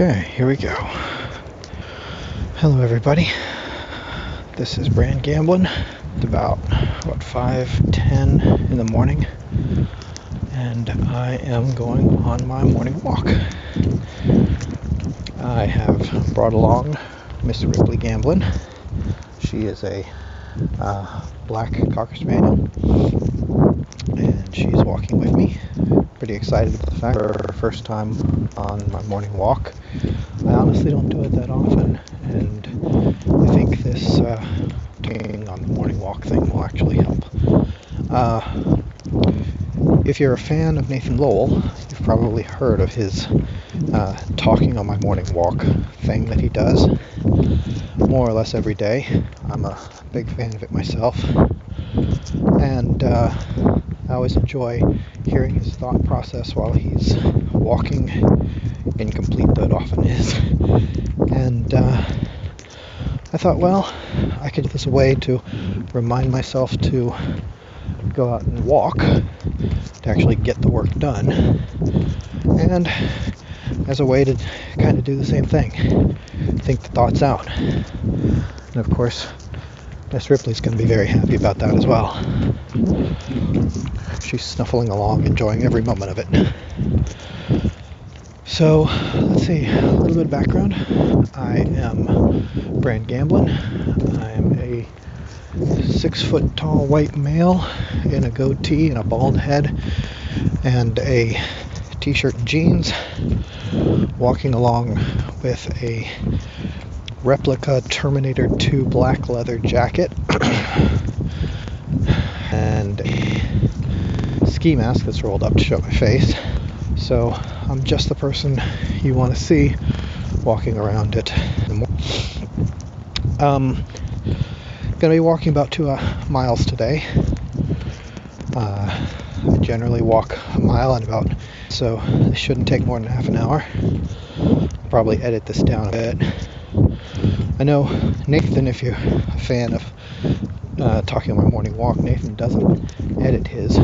Okay, here we go. Hello, everybody. This is Brand Gamblin. It's about what five ten in the morning, and I am going on my morning walk. I have brought along Miss Ripley Gamblin. She is a uh, black cocker spaniel, and she's walking with me. Pretty excited about the fact her first time on my morning walk. I honestly don't do it that often, and I think this uh, on the morning walk thing will actually help. Uh, if you're a fan of Nathan Lowell, you've probably heard of his uh, talking on my morning walk thing that he does more or less every day. I'm a big fan of it myself. And uh, I always enjoy hearing his thought process while he's walking, incomplete though it often is. And uh, I thought, well, I could this a way to remind myself to go out and walk to actually get the work done. And as a way to kind of do the same thing, think the thoughts out. And of course, Miss Ripley's going to be very happy about that as well. She's snuffling along, enjoying every moment of it. So, let's see, a little bit of background. I am Brand Gamblin. I am a six foot tall white male in a goatee and a bald head and a t shirt and jeans, walking along with a replica Terminator 2 black leather jacket and a ski mask that's rolled up to show my face. So I'm just the person you want to see walking around it. Um, gonna be walking about two uh, miles today. Uh, I generally walk a mile in about, so it shouldn't take more than half an hour. Probably edit this down a bit. I know Nathan, if you're a fan of uh, talking my morning walk, Nathan doesn't edit his,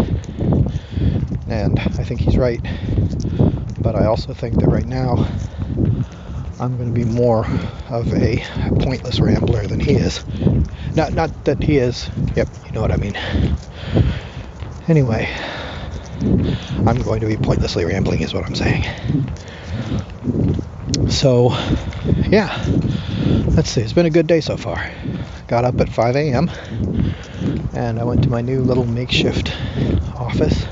and I think he's right. But I also think that right now I'm going to be more of a pointless rambler than he is. Not not that he is. Yep, you know what I mean. Anyway, I'm going to be pointlessly rambling, is what I'm saying. So, yeah, let's see. It's been a good day so far. Got up at 5 a.m. and I went to my new little makeshift office.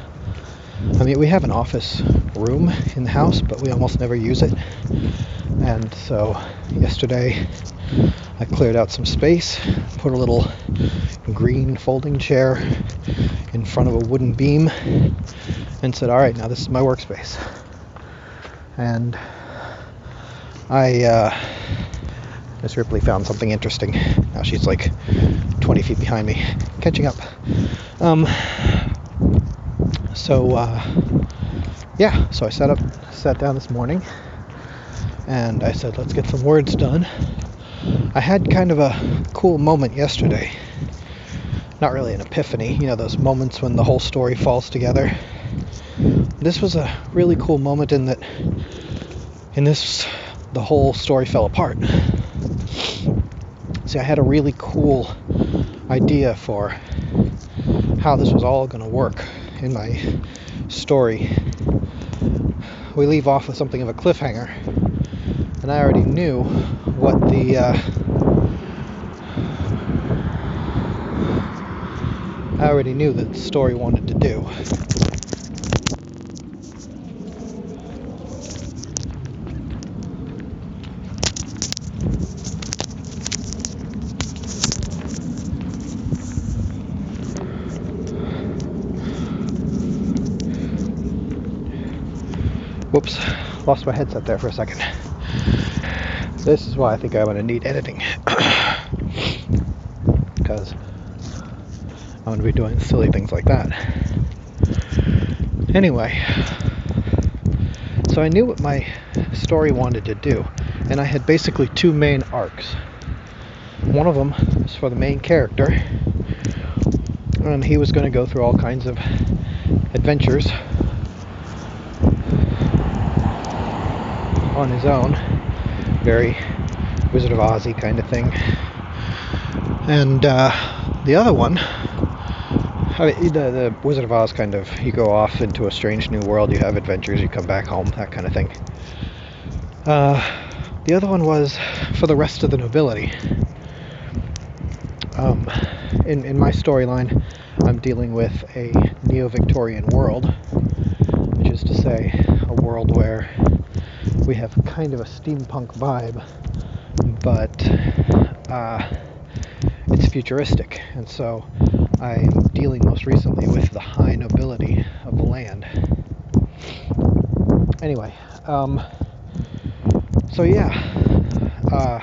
I mean, we have an office room in the house, but we almost never use it. And so, yesterday, I cleared out some space, put a little green folding chair in front of a wooden beam, and said, All right, now this is my workspace. And I, uh, Miss Ripley found something interesting. Now she's like 20 feet behind me, catching up. Um, so, uh, yeah, so I sat up, sat down this morning, and I said, let's get some words done. I had kind of a cool moment yesterday. Not really an epiphany, you know, those moments when the whole story falls together. This was a really cool moment in that, in this, the whole story fell apart. See, I had a really cool idea for how this was all going to work in my story. We leave off with something of a cliffhanger, and I already knew what the uh, I already knew that the story wanted to do. Lost my headset there for a second. This is why I think I'm going to need editing. Because I'm going to be doing silly things like that. Anyway, so I knew what my story wanted to do, and I had basically two main arcs. One of them was for the main character, and he was going to go through all kinds of adventures on his own. Very Wizard of Ozzy kind of thing. And uh, the other one, I mean, the, the Wizard of Oz kind of, you go off into a strange new world, you have adventures, you come back home, that kind of thing. Uh, the other one was for the rest of the nobility. Um, in, in my storyline, I'm dealing with a neo Victorian world, which is to say, a world where we have kind of a steampunk vibe, but uh, it's futuristic. And so I'm dealing most recently with the high nobility of the land. Anyway, um, so yeah, uh,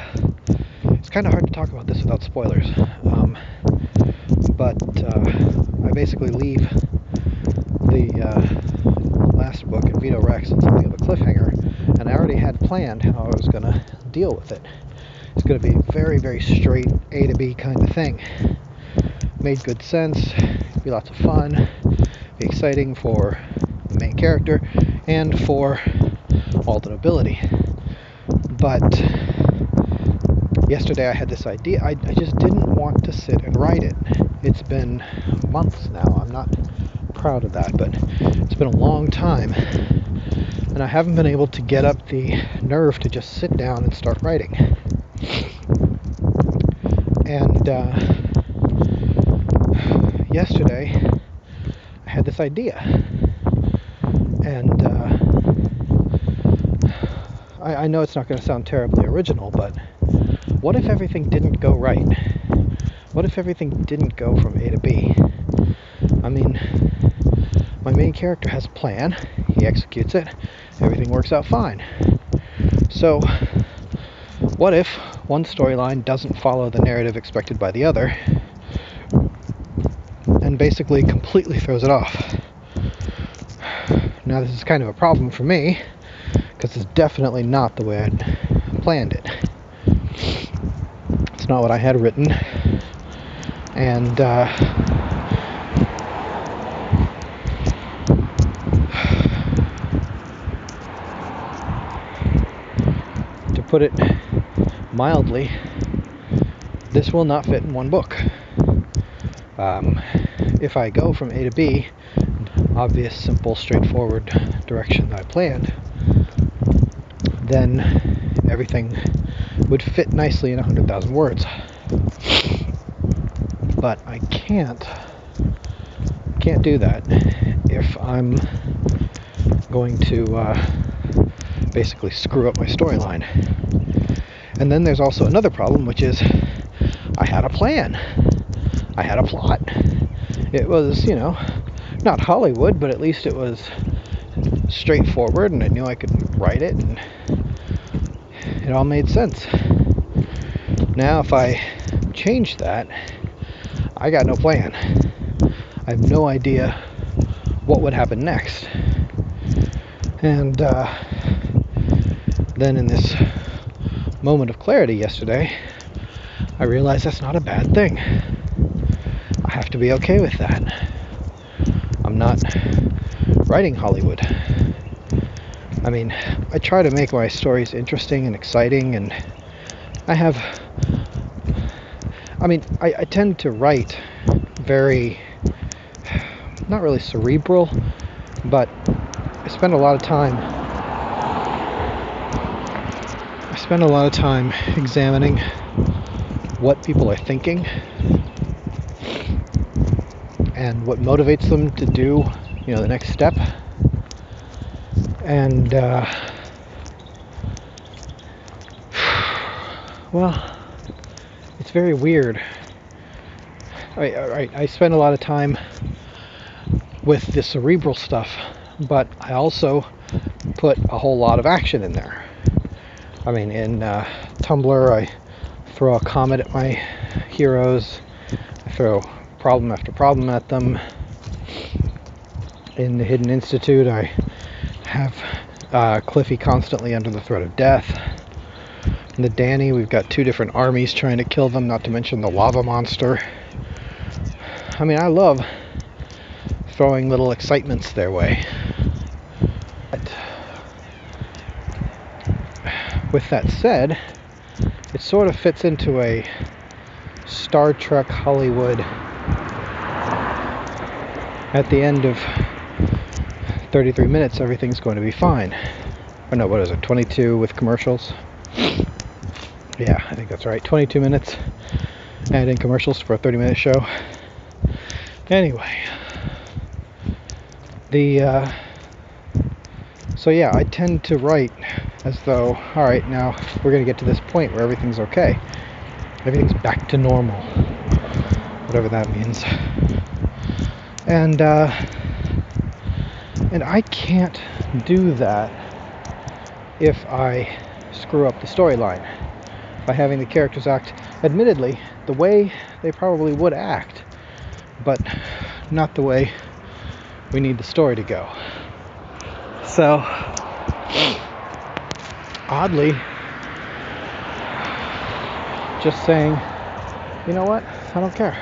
it's kind of hard to talk about this without spoilers. Um, but uh, I basically leave the uh, last book Invito Rex and something of a cliffhanger, and I already had planned how I was going to deal with it. It's going to be very, very straight A to B kind of thing. Made good sense, be lots of fun, be exciting for the main character and for all the nobility. But yesterday I had this idea. I, I just didn't want to sit and write it. It's been months now. I'm not proud of that, but it's been a long time. And I haven't been able to get up the nerve to just sit down and start writing. And uh, yesterday, I had this idea. And uh, I, I know it's not going to sound terribly original, but what if everything didn't go right? What if everything didn't go from A to B? I mean, my main character has a plan, he executes it, everything works out fine. So, what if one storyline doesn't follow the narrative expected by the other and basically completely throws it off? Now, this is kind of a problem for me because it's definitely not the way I'd planned it. It's not what I had written and uh, to put it mildly, this will not fit in one book. Um, if I go from A to B, obvious, simple, straightforward direction that I planned, then everything would fit nicely in 100,000 words but I can't can't do that if I'm going to uh, basically screw up my storyline. And then there's also another problem, which is I had a plan. I had a plot. It was, you know, not Hollywood, but at least it was straightforward, and I knew I could write it, and it all made sense. Now, if I change that, I got no plan. I have no idea what would happen next. And uh, then in this moment of clarity yesterday, I realized that's not a bad thing. I have to be okay with that. I'm not writing Hollywood. I mean, I try to make my stories interesting and exciting, and I have I mean, I, I tend to write very, not really cerebral, but I spend a lot of time. I spend a lot of time examining what people are thinking and what motivates them to do, you know, the next step. And, uh, well, it's very weird. I, I, I spend a lot of time with the cerebral stuff, but I also put a whole lot of action in there. I mean, in uh, Tumbler, I throw a comment at my heroes, I throw problem after problem at them. In the Hidden Institute, I have uh, Cliffy constantly under the threat of death In the Danny. We've got two different armies trying to kill them, not to mention the lava monster. I mean, I love throwing little excitements their way. But with that said, it sort of fits into a Star Trek Hollywood at the end of 33 minutes everything's going to be fine. Or no, what is it? 22 with commercials. Yeah, I think that's right. 22 minutes add in commercials for a 30 minute show. Anyway, the uh, so yeah, I tend to write as though, all right, now we're going to get to this point where everything's okay, everything's back to normal, whatever that means, and uh, and I can't do that if I screw up the storyline by having the characters act, admittedly, the way they probably would act, but not the way we need the story to go. So, oddly, just saying, you know what, I don't care.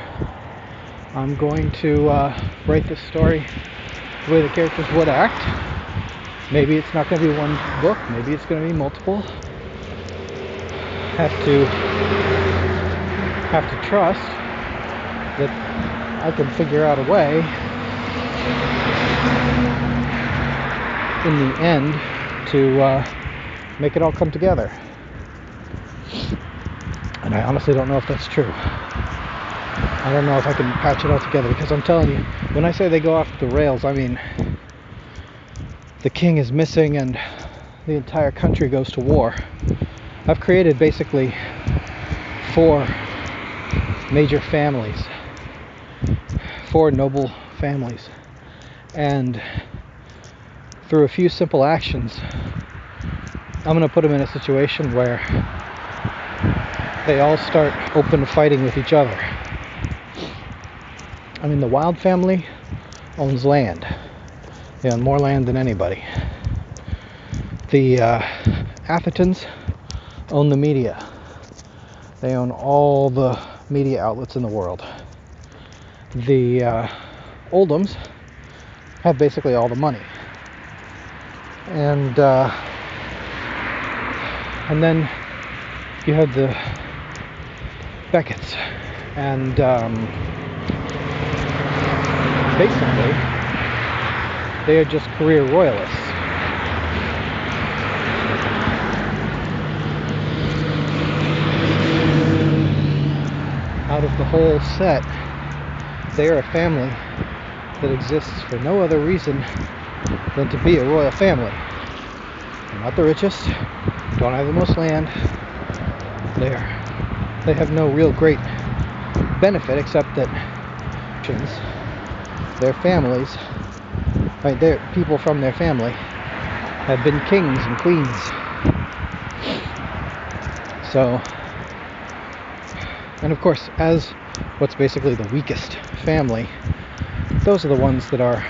I'm going to uh, write this story the way the characters would act. Maybe it's not going to be one book, maybe it's going to be multiple. Have to have to trust that I can figure out a way in the end to uh, make it all come together. And I honestly don't know if that's true. I don't know if I can patch it all together because I'm telling you, when I say they go off the rails, I mean the king is missing and the entire country goes to war. I've created basically four major families, four noble families, and through a few simple actions, I'm going to put them in a situation where they all start open fighting with each other. I mean, the Wild family owns land. They own more land than anybody. The uh, Athertons own the media. They own all the media outlets in the world. The uh, Oldhams have basically all the money. And uh, and then you have the Becketts, and um, basically they are just career royalists. out of the whole set, they are a family that exists for no other reason than to be a royal family. They're not the richest, don't have the most land. They're, they have no real great benefit except that their families, right, their people from their family have been kings and queens. So and of course, as what's basically the weakest family, those are the ones that our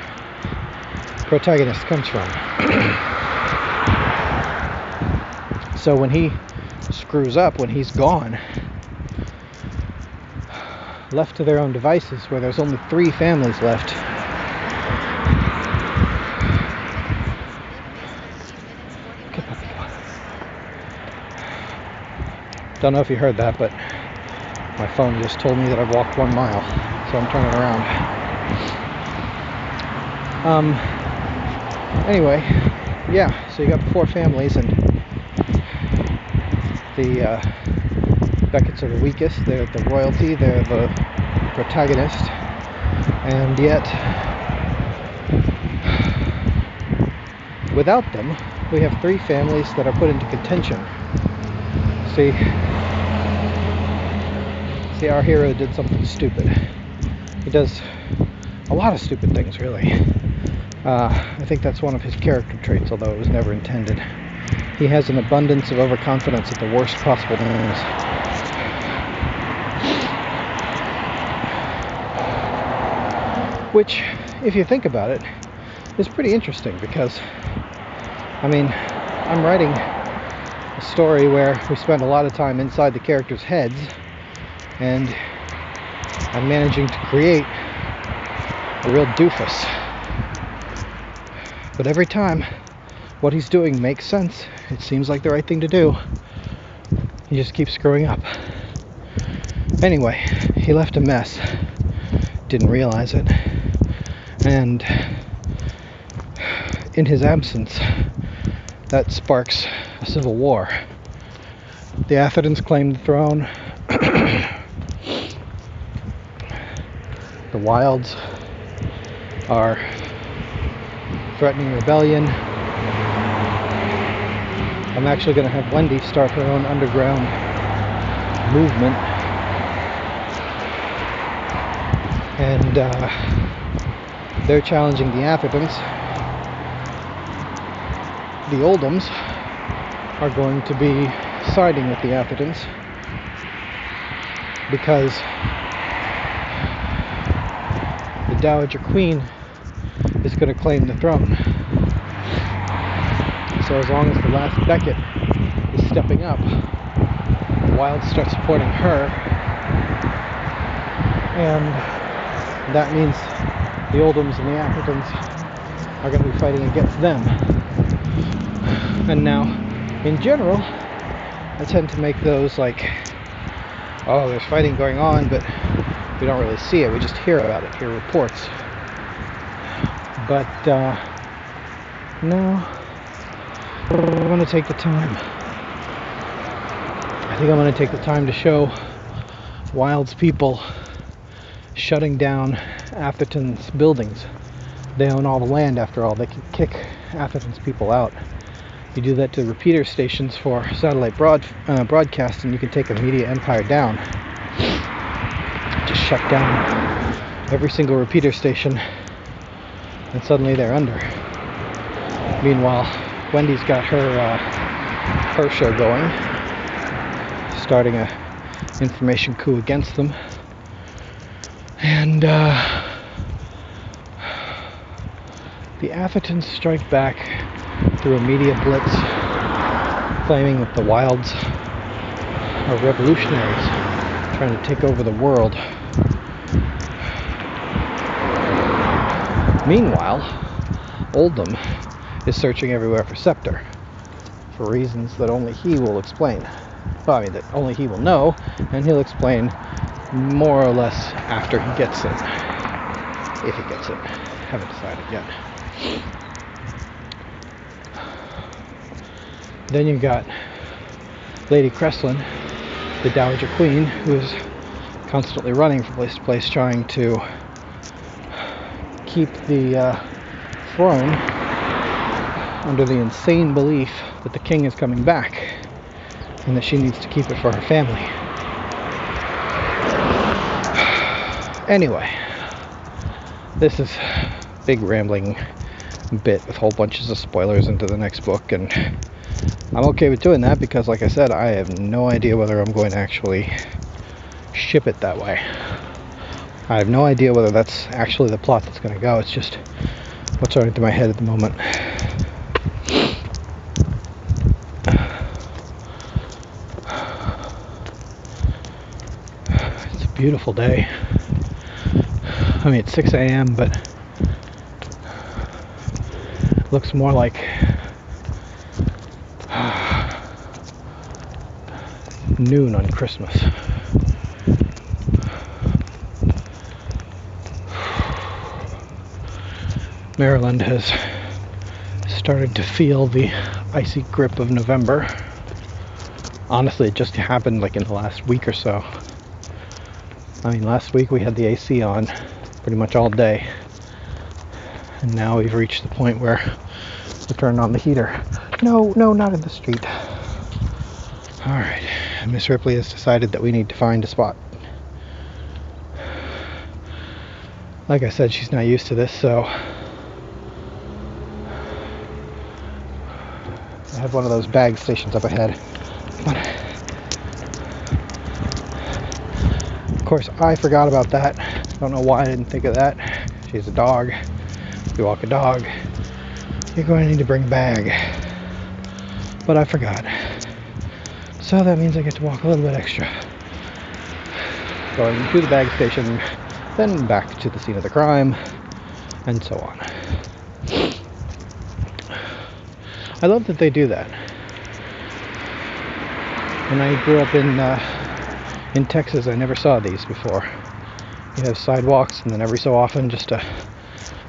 protagonist comes from. so when he screws up, when he's gone, left to their own devices, where there's only three families left. Don't know if you heard that, but my phone just told me that I've walked one mile, so I'm turning around. Um, anyway, yeah, so you got four families, and the uh, Becketts are the weakest, they're the royalty, they're the protagonist, and yet, without them, we have three families that are put into contention. See, See, our hero did something stupid. He does a lot of stupid things, really. Uh, I think that's one of his character traits, although it was never intended. He has an abundance of overconfidence at the worst possible times. Which, if you think about it, is pretty interesting because, I mean, I'm writing a story where we spend a lot of time inside the characters' heads and I'm managing to create a real doofus. But every time what he's doing makes sense. It seems like the right thing to do. He just keeps screwing up. Anyway, he left a mess. Didn't realize it. And in his absence, that sparks a civil war. The Athertons claim the throne. the Wilds are threatening rebellion. I'm actually going to have Wendy start her own underground movement. And uh, they're challenging the Athertons. The Oldhams are going to be siding with the Athertons because the Dowager Queen is going to claim the throne. So as long as the last Beckett is stepping up, the Wilds start supporting her, and that means the Oldhams and the Athertons are going to be fighting against them. And now, in general, I tend to make those like, oh, there's fighting going on, but we don't really see it. We just hear about it, hear reports. But uh, no, I'm going to take the time. I think I'm going to take the time to show Wild's people shutting down Atherton's buildings. They own all the land after all. They can kick Atherton's people out. You do that to repeater stations for satellite broad, uh, broadcast, and you can take a media empire down. Just shut down every single repeater station, and suddenly they're under. Meanwhile, Wendy's got her uh, her show going, starting a information coup against them, and uh, the Athertons strike back through a media blitz, claiming that the Wilds are revolutionaries trying to take over the world. Meanwhile, Oldham is searching everywhere for Scepter for reasons that only he will explain. Well, I mean, that only he will know, and he'll explain more or less after he gets it. If he gets it. Haven't decided yet. Then you've got Lady Creslin, the Dowager Queen, who is constantly running from place to place trying to keep the uh, throne under the insane belief that the king is coming back and that she needs to keep it for her family. Anyway, this is big rambling bit with whole bunches of spoilers into the next book and I'm okay with doing that because like I said I have no idea whether I'm going to actually ship it that way. I have no idea whether that's actually the plot that's going to go. It's just what's running through my head at the moment. It's a beautiful day. I mean, it's 6 a.m., but looks more like noon on Christmas. Maryland has started to feel the icy grip of November. Honestly, it just happened like in the last week or so. I mean, last week we had the AC on pretty much all day. And now we've reached the point where we're turning on the heater. No, no, not in the street. Alright, Miss Ripley has decided that we need to find a spot. Like I said, she's not used to this, so I have one of those bag stations up ahead. Course, I forgot about that. Don't know why I didn't think of that. She's a dog. You walk a dog, you're going to need to bring a bag. But I forgot. So that means I get to walk a little bit extra. Going to the bag station, then back to the scene of the crime, and so on. I love that they do that. When I grew up in uh, in Texas, I never saw these before. You have sidewalks, and then every so often, just a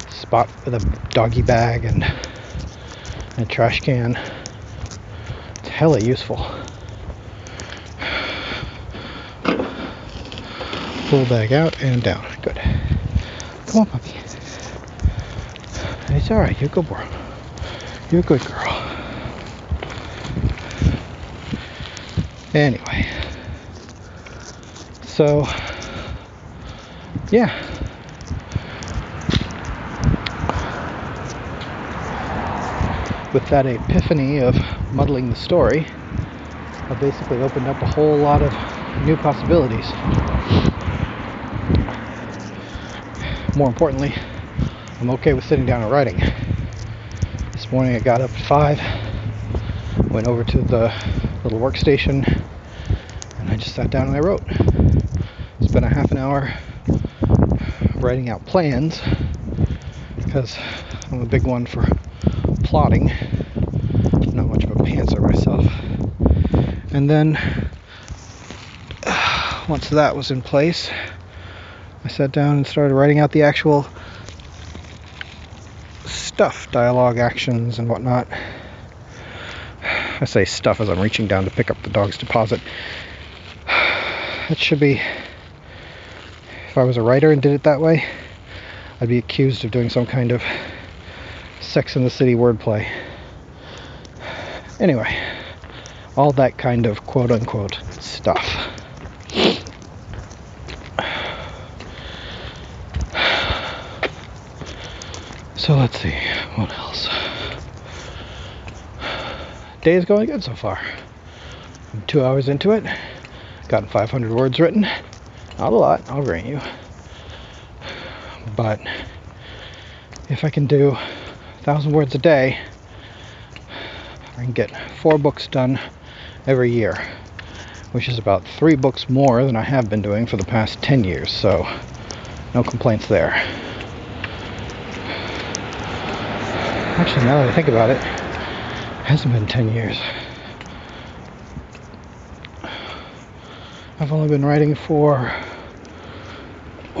spot with a doggy bag and a trash can. It's hella useful. Pull bag out and down. Good. Come on, puppy. It's alright. You're a good girl. You're a good girl. Anyway. So, yeah. With that epiphany of muddling the story, I basically opened up a whole lot of new possibilities. More importantly, I'm okay with sitting down and writing. This morning I got up at 5, went over to the little workstation, and I just sat down and I wrote. Spent a half an hour writing out plans because I'm a big one for plotting. I'm not much of a pantser myself. And then once that was in place, I sat down and started writing out the actual stuff, dialogue, actions, and whatnot. I say stuff as I'm reaching down to pick up the dog's deposit. It should be, if I was a writer and did it that way, I'd be accused of doing some kind of Sex in the City wordplay. Anyway, all that kind of quote unquote stuff. So let's see, what else? Day is going good so far. I'm two hours into it, gotten 500 words written. Not a lot, I'll grant you. But if I can do a thousand words a day, I can get four books done every year, which is about three books more than I have been doing for the past 10 years, so no complaints there. Actually, now that I think about it, it hasn't been 10 years. I've only been writing for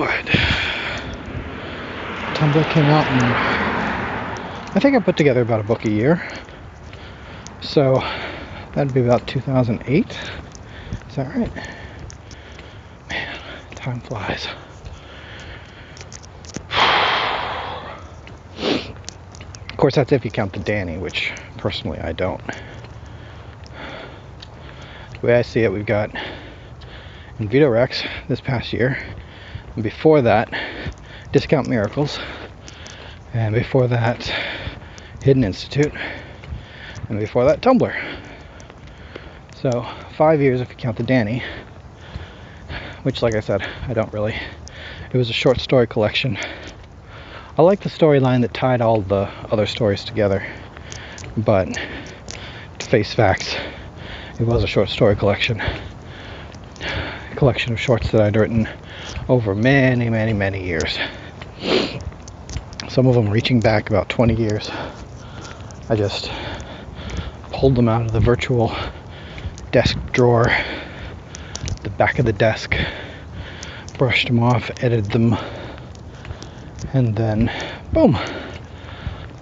what? Tumbler came out in I think I put together about a book a year. So that'd be about 2008. Is that right? Man, time flies. Of course, that's if you count the Danny, which personally I don't. The way I see it, we've got Invito Rex this past year. Before that, Discount Miracles. And before that, Hidden Institute, and before that, Tumbler. So, five years if you count the Danny, which, like I said, I don't really. It was a short story collection. I like the storyline that tied all the other stories together, but to face facts, it was a short story collection. A collection of shorts that I'd written over many, many, many years. Some of them reaching back about 20 years. I just pulled them out of the virtual desk drawer, the back of the desk, brushed them off, edited them, and then boom,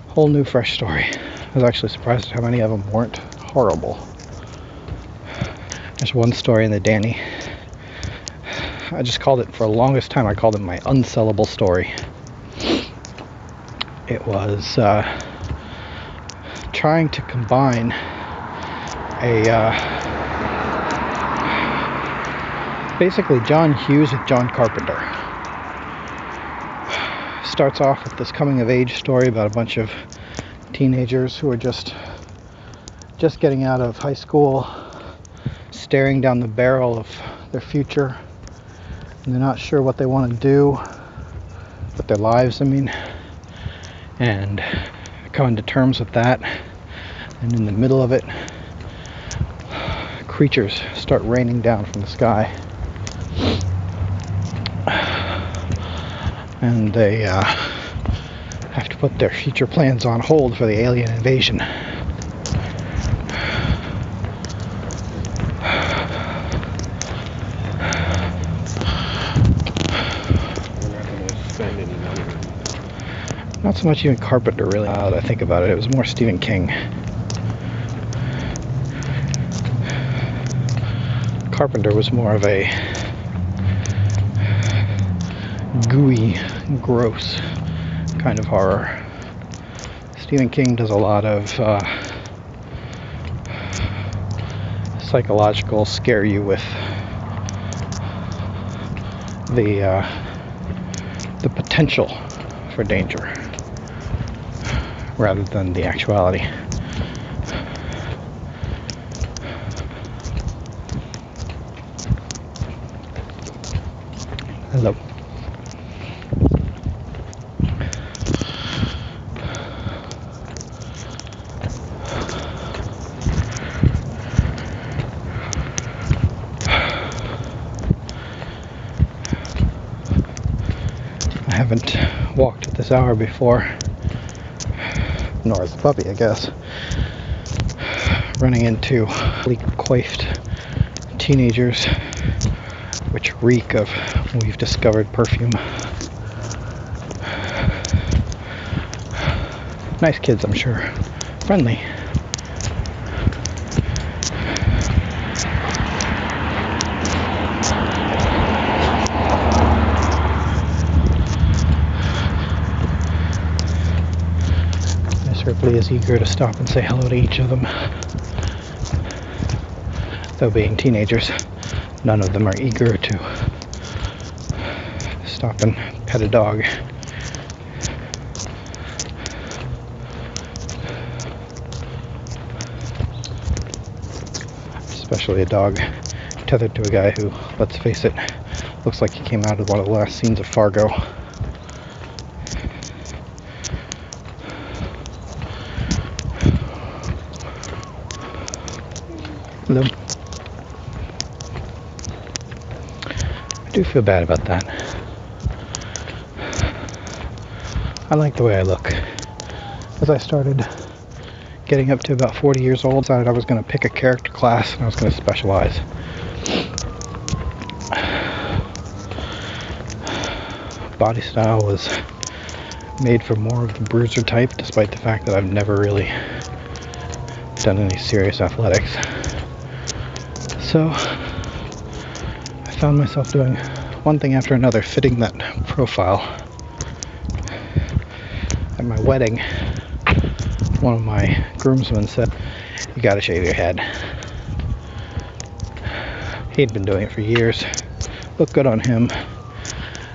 whole new fresh story. I was actually surprised at how many of them weren't horrible. There's one story in the Danny. I just called it for the longest time. I called it my unsellable story. It was. Uh, trying to combine a uh, basically John Hughes with John Carpenter. Starts off with this coming of age story about a bunch of teenagers who are just just getting out of high school, staring down the barrel of their future, and they're not sure what they want to do with their lives, I mean, and coming to terms with that and in the middle of it, creatures start raining down from the sky. And they uh, have to put their future plans on hold for the alien invasion. Not so much even Carpenter, really. Now that I think about it, it was more Stephen King. Carpenter was more of a gooey, gross kind of horror. Stephen King does a lot of uh, psychological scare you with the uh, the potential for danger rather than the actuality. Hello. I haven't walked at this hour before, nor has the puppy, I guess. Running into coiffed teenagers, which reek of we've discovered perfume. Nice kids, I'm sure. Friendly. Ripley is eager to stop and say hello to each of them. Though being teenagers, none of them are eager to stop and pet a dog. Especially a dog tethered to a guy who, let's face it, looks like he came out of one of the last scenes of Fargo. Hello. I do feel bad about that. I like the way I look. As I started getting up to about 40 years old, I decided I was going to pick a character class and I was going to specialize. Body style was made for more of the bruiser type, despite the fact that I've never really done any serious athletics. So I found myself doing one thing after another, fitting that profile. At my wedding, one of my groomsmen said, You gotta shave your head. He'd been doing it for years. Looked good on him.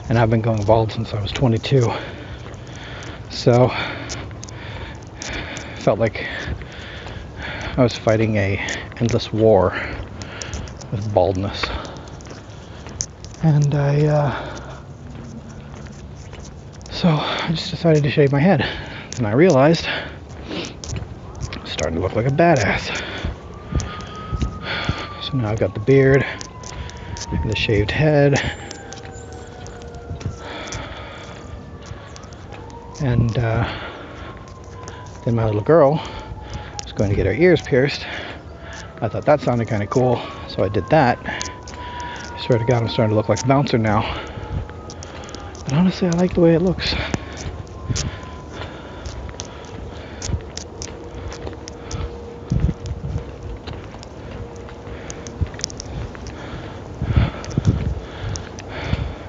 And I've been going bald since I was 22. So, felt like I was fighting a endless war with baldness. And I, uh, so I just decided to shave my head. And I realized I'm starting to look like a badass. So now I've got the beard, and the shaved head, and uh, then my little girl was going to get her ears pierced. I thought that sounded kind of cool, so I did that. I swear to God, I'm starting to look like a bouncer now. But honestly, I like the way it looks.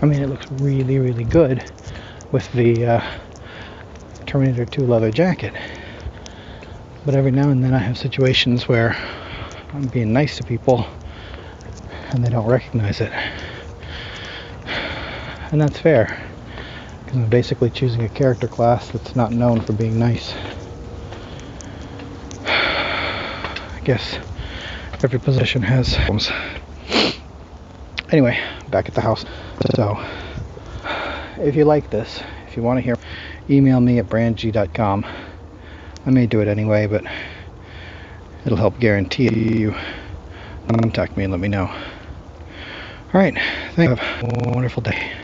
I mean, it looks really, really good with the uh, Terminator 2 leather jacket. But every now and then I have situations where I'm being nice to people and they don't recognize it. And that's fair. Because I'm basically choosing a character class that's not known for being nice. I guess every position has problems. Anyway, back at the house. So, if you like this, if you want to hear, email me at brandg.com. I may do it anyway, but it'll help guarantee you contact me and let me know. All right, thank you. Have a wonderful day.